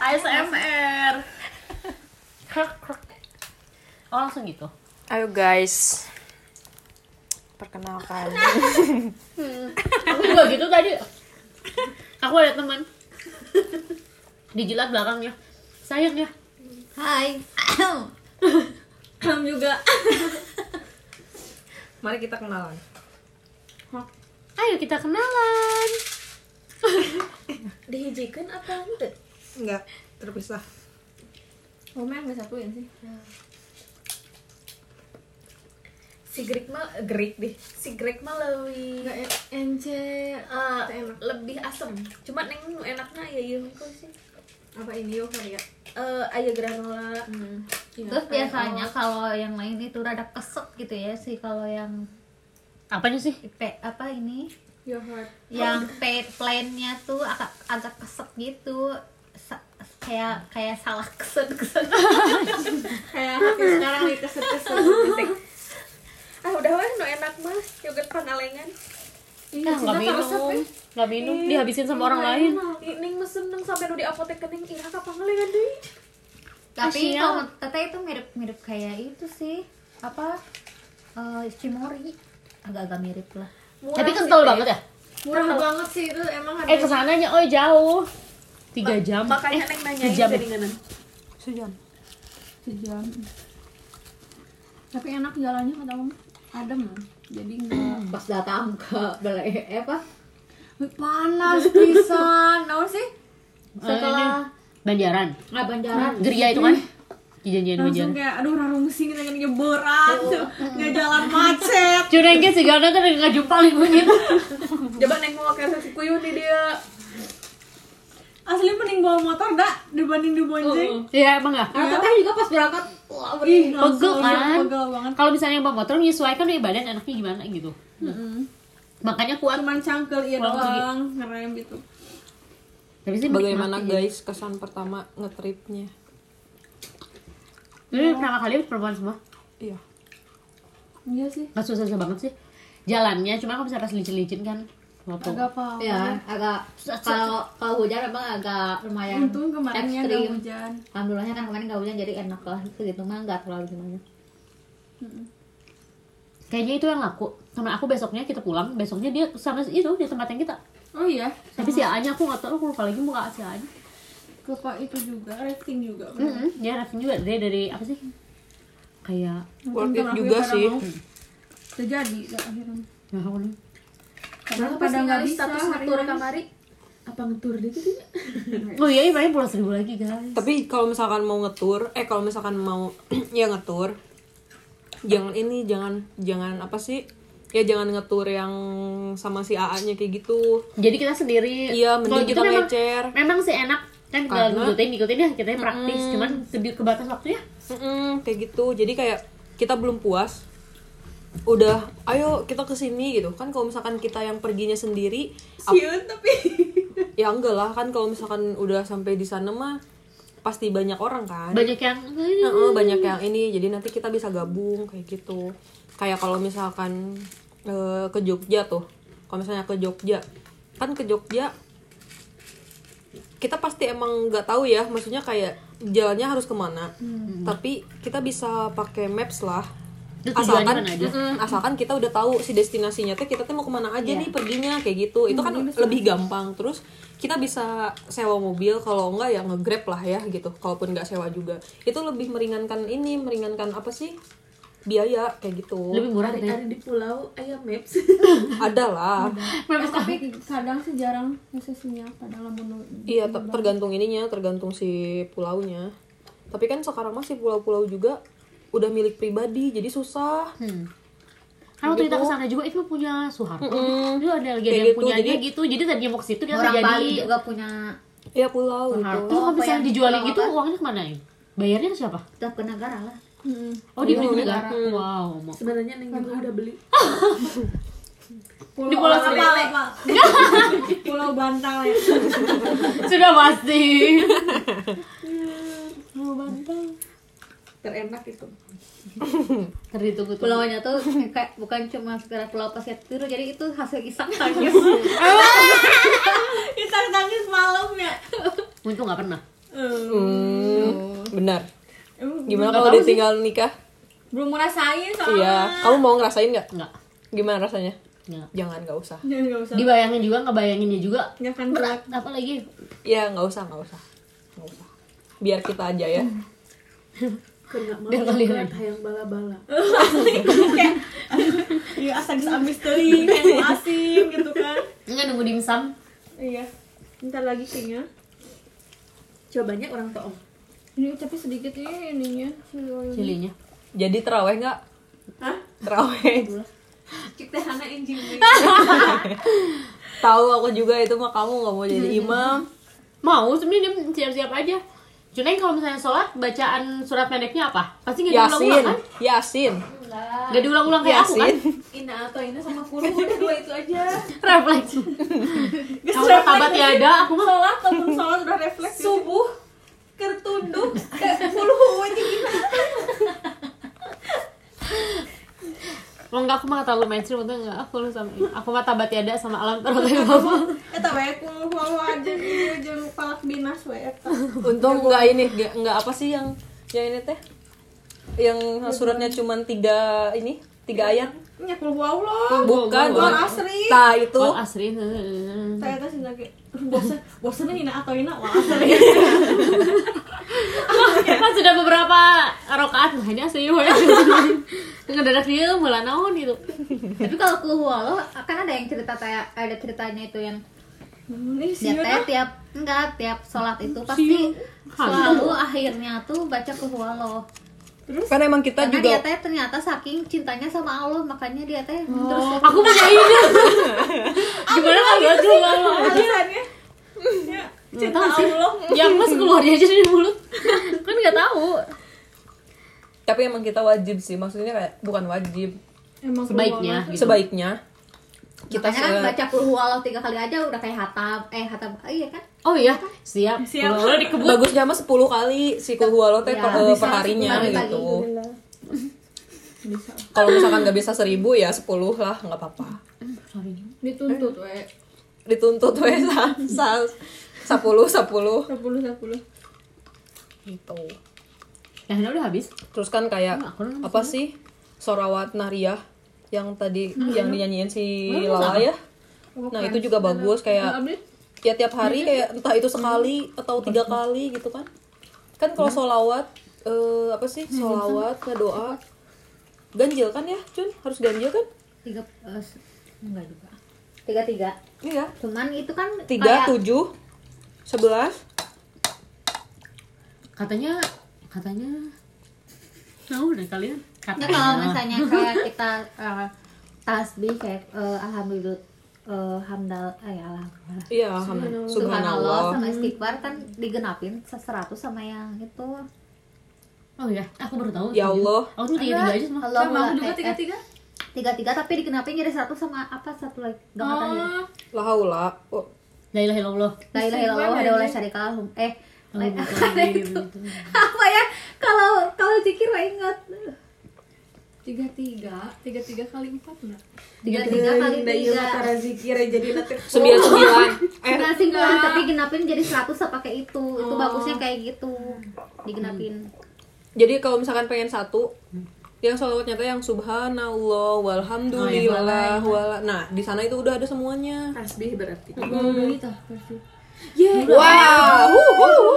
ASMR. Oh langsung gitu. Ayo guys. Perkenalkan. Aku juga gitu tadi. Aku ada teman. Dijilat belakangnya. Sayang ya. Hai. Kamu juga. Mari kita kenalan. Ayo kita kenalan. Dihijikan apa enggak? Enggak, terpisah. Ngomong yang satuin sih. Si Greg mah Greg deh. Si Greg mah lebih Nggak ence eh, enak. lebih asem. Cuma neng enaknya ya kok sih. apa ini yogurt ya Eh aya granola. Iya. Terus biasanya kalau yang lain itu rada kesek gitu ya sih kalau yang Apanya sih? pe, apa ini yang pe, plainnya tuh agak agak kesek gitu Sa- kayak kayak salah keset keset kayak hati sekarang nih keset keset Ah udah weh nu enak mah yogurt pangalengan. iya Ah, nggak minum. Nggak minum. Dihabisin sama orang lain. Ning mesen neng sampai nu di apotek kening ira ka pangalengan deui. tapi kalau teteh itu mirip mirip kayak itu sih apa eh cimori agak-agak mirip lah Murah Tapi sih, kental Teh. banget ya. murah banget sih itu emang Eh harga ke sananya oh jauh. Tiga jam. Makanya eh, neng nanyain sejam. jaringanan. Sejam. sejam tapi enak jalannya kata mama adem jadi enggak pas datang ke balai eh, apa panas pisan naon sih setelah Banjaran. nggak banjaran Geria itu kan? Janjian langsung banjaran. kayak aduh rarungsing dengan nyeberan nggak jalan macet Curang ke segala kan nggak jumpa lingkungan. Coba neng mau kayak si kuyun di dia. asli mending bawa motor dak dibanding dibonceng Iya emang nggak? Nah, teteh juga pas berangkat wah, ih Pegel kan? pegel banget Kalau misalnya yang bawa motor menyesuaikan nih badan enaknya gimana gitu. Makanya kuat. cuman cangkel iya doang ngerem gitu Tapi sih Bagaimana guys kesan pertama ngetripnya? Ini pertama kali perempuan semua. Iya. iya sih Gak susah-susah banget sih. Jalannya cuma kan bisa pas licin-licin kan. Waktu agak apa ya agak kalau kalau hujan emang agak lumayan untung kemarinnya nggak ekstrim hujan alhamdulillahnya kan kemarin nggak hujan jadi enak lah segitu mah nggak terlalu gimana kayaknya itu yang laku. Sama aku besoknya kita pulang, besoknya dia sama itu di tempat yang kita. oh iya Tapi si A-nya aku nggak tahu, aku lupa lagi muka si A-nya. Ke pak itu juga rafting juga Mm-mm, Dia rafting juga dia dari apa sih? Kayak Worth it juga pada sih. terjadi akhirnya nah, nih. karena pada nggak bisa status hari ngetur kamari. Apa ngetur deh gitu ya? Oh iya, ini pulang seribu lagi guys. Tapi kalau misalkan mau ngetur, eh kalau misalkan mau ya ngetur, jangan ini, jangan jangan apa sih? Ya jangan ngetur yang sama si AA-nya kayak gitu. Jadi kita sendiri. Iya, mending Kalau kita memang, ngecer. memang sih enak kan tinggal ngikutin ngikutin ya kita praktis. Cuman ke, kebatas waktunya. Mm-mm, kayak gitu. Jadi kayak kita belum puas. Udah, ayo kita ke sini gitu. Kan kalau misalkan kita yang perginya sendiri, Siun tapi. Ya enggak lah. Kan kalau misalkan udah sampai di sana mah pasti banyak orang kan. banyak yang Heeh, banyak yang ini. Jadi nanti kita bisa gabung kayak gitu. Kayak kalau misalkan eh, ke Jogja tuh. Kalau misalnya ke Jogja. Kan ke Jogja kita pasti emang nggak tahu ya maksudnya kayak jalannya harus ke mana. Tapi kita bisa pakai maps lah. Asalkan aja? Asalkan kita udah tahu si destinasinya teh kita tuh mau ke mana aja nih perginya kayak gitu. Itu kan lebih gampang. Terus kita bisa sewa mobil kalau enggak ya nge-grab lah ya gitu. Kalaupun nggak sewa juga. Itu lebih meringankan ini meringankan apa sih biaya kayak gitu lebih murah gitu ya. hari di pulau ayam maps. ada lah Eh, tapi kadang sih jarang sesinya kadang lamun iya ter- tergantung ininya tergantung si pulaunya tapi kan sekarang masih pulau-pulau juga udah milik pribadi jadi susah Hmm. Kan waktu kita ke sana juga itu punya Soeharto. Mm-mm. Itu ada lagi ada yang gitu, punyanya jadi- gitu. Jadi tadinya mau ke situ dia orang nggak Bali jadi. juga punya ya pulau gitu Itu Oh, misalnya yang dijualin gitu uangnya ke mana ya? Bayarnya ke siapa? tetap ke negara lah Oh di negara. Wow. mau. Sebenarnya neng juga udah beli. pulau Di Pulau apa, pulau Bantang ya Sudah pasti. Terenak itu. Terhitung tuh. pulaunya tuh kayak bukan cuma sekedar pulau pasir biru jadi itu hasil isak tangis kita tangis malam ya Untung nggak pernah. Hmm, benar. Emang Gimana Nggak kalau sih. ditinggal nikah? belum ngerasain soalnya Iya, kamu mau ngerasain nggak? Nggak. Gimana rasanya? Nggak. Jangan, nggak usah. Jangan nggak usah Dibayangin juga, ngebayanginnya juga nggak akan berat. Apa lagi? Ya nggak usah, nggak usah, nggak usah. Biar kita aja ya. Kena kalian. berat hayang bala-bala. iya asal abis teuing yang asing gitu kan Enggak nunggu dimsum. iya bentar lagi kayaknya Coba banyak orang toong. Ini tapi sedikit ya ininya Cilinya. Jadi teraweh nggak? Hah? Teraweh. Kita hana enjing. Tahu aku juga itu mah kamu nggak mau jadi imam. Mau sebenarnya dia siap-siap aja. Cuma kalau misalnya sholat, bacaan surat pendeknya apa? Pasti nggak diulang-ulang kan? Yasin, Nggak diulang-ulang kayak aku kan? Ina atau Ina sama Kulu udah dua itu aja. Refleks. Kalau refleks tabat sih. tiada, aku mah sholat ataupun sholat udah refleks gitu. Subuh kertunduk ke puluh aja gimana? Kalau enggak aku mah terlalu mainstream untuk enggak aku lu sama aku mah tabat tiada sama alam terus apa. eta we kul walau aja nih jeung palak binas we eta Untung nggak ini, nggak nggak apa sih yang yang ini teh? Yang suratnya cuma tiga ini, tiga ayat. nya kul walau loh Bukan, bukan. asri Nah itu Oh, asri. saya teh sih lagi bosan bosan ina atau ina wal asri kan sudah beberapa rokaat nah ini asli we. Ngedadak dia mulai naon gitu. Tapi kalau ke Hualo kan ada yang cerita kayak ada ceritanya itu yang ini sih teh tiap enggak tiap sholat itu pasti selalu akhirnya tuh baca ke Hualo. kan emang kita Karena juga dia teh ternyata saking cintanya sama Allah makanya dia teh terus Aku punya ide. Gimana kalau buat lu kalau alasannya ya cinta tahu sih. Allah Yang mas keluar aja dari mulut. Kan nggak tahu. tapi emang kita wajib sih maksudnya kayak bukan wajib emang Sebaiknya. sebaiknya kita makanya kan baca Hualo tiga kali aja udah kayak hatam eh hatam ah, iya kan? Oh iya, siap. Siap. Kalau dikebut. bagusnya mah 10 kali si kulhuwalo teh Ya, per, eh, bisa perharinya sepuluh gitu. Bisa. Kalau misalkan nggak bisa seribu ya 10 lah nggak apa-apa. Dituntut we. Dituntut weh sa, sa, sepuluh sepuluh. Sepuluh sepuluh. Gitu. Yang ini udah habis. terus kan kayak nonton apa sih? Sorawat nariyah yang tadi yang dinyanyiin si Lala ya. Nah itu juga bagus kayak ya tiap hari kayak entah itu sekali atau tiga kali gitu kan. Kan kalau solawat eh, apa sih? Solawat doa ganjil kan ya Jun harus ganjil kan? Tiga se- enggak juga. Tiga tiga iya. Cuman itu kan tiga kayak- tujuh sebelas. Katanya katanya tahu deh kalian. Ya Katanya. kalau misalnya kayak kita eh, tasbih kayak eh, alhamdulillah eh, hamdal eh alhamdulillah iya alhamdulillah. subhanallah. Sama istighfar kan digenapin 100 sama yang itu. Oh iya, aku baru tahu. Ya Allah. Aku tuh tiga tiga aja semua. Allah Sama aku juga tiga tiga. tiga tiga tapi digenapin jadi satu sama apa satu lagi. Gak ngerti lagi Oh, la haula. Oh, La ilaha illallah. la ilaha illallah ada oleh syarika lahum eh Oh, lain bukan. apa itu apa ya? Kalau kalau zikir lah ingat tiga tiga, tiga tiga kali empat enggak? tiga tiga kali tiga mata zikir jadi nanti sembilan sembilan eh Nah, singkulan tapi genapin jadi 100 pakai itu. Itu bagusnya kayak gitu. Digenapin. jadi kalau misalkan pengen satu yang sholawatnya teh yang subhanallah walhamdulillah wala nah di sana itu udah ada semuanya tasbih berarti. wow hu, hu, hu.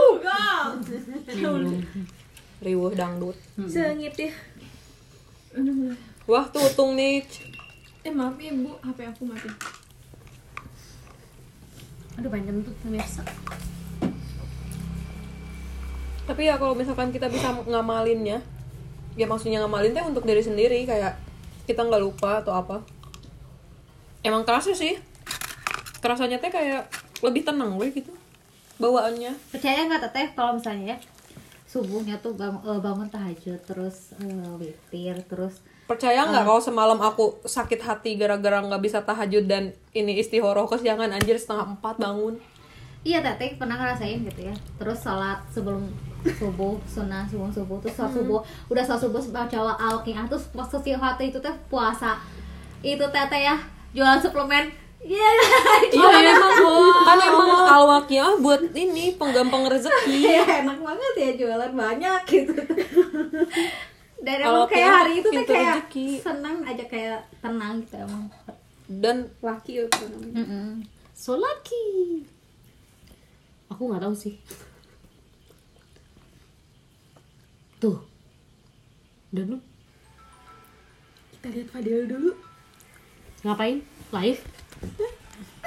riuh dangdut Sengit ya. Wah tuh utung nih. Eh maaf ya bu. Hp aku mati. Aduh pengen kentut pemirsa. tapi ya kalau misalkan kita bisa ngamalinnya ya maksudnya ngamalin teh untuk diri sendiri kayak kita nggak lupa atau apa. Emang kerasa sih. Kerasanya teh kayak lebih tenang weh gitu. Bawaannya. Percaya nggak teteh kalau misalnya ya subuhnya tuh bangun, eh, bangun tahajud terus eh, witir terus percaya nggak kalau semalam aku sakit hati gara-gara nggak bisa tahajud dan ini istihoroh kesiangan anjir setengah empat bangun. Iya teteh pernah ngerasain gitu ya. Terus sholat sebelum subuh sunnah subuh subuh terus sholat subuh. Udah sholat subuh baca al terus pas waktu itu teh puasa. Itu teteh ya jualan suplemen Iya. iya. Kan emang. kan emang alwaknya buat ini penggampang rezeki. Iya enak banget ya jualan banyak gitu. Dan Kalau emang kayak kayak hari itu tuh kayak rezeki. senang aja kayak tenang gitu emang. dan laki itu namanya? So lucky. Aku nggak tahu sih. Tuh. Udah belum kita lihat Fadil dulu. Ngapain? Live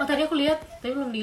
oh tadi aku lihat tapi belum dilihat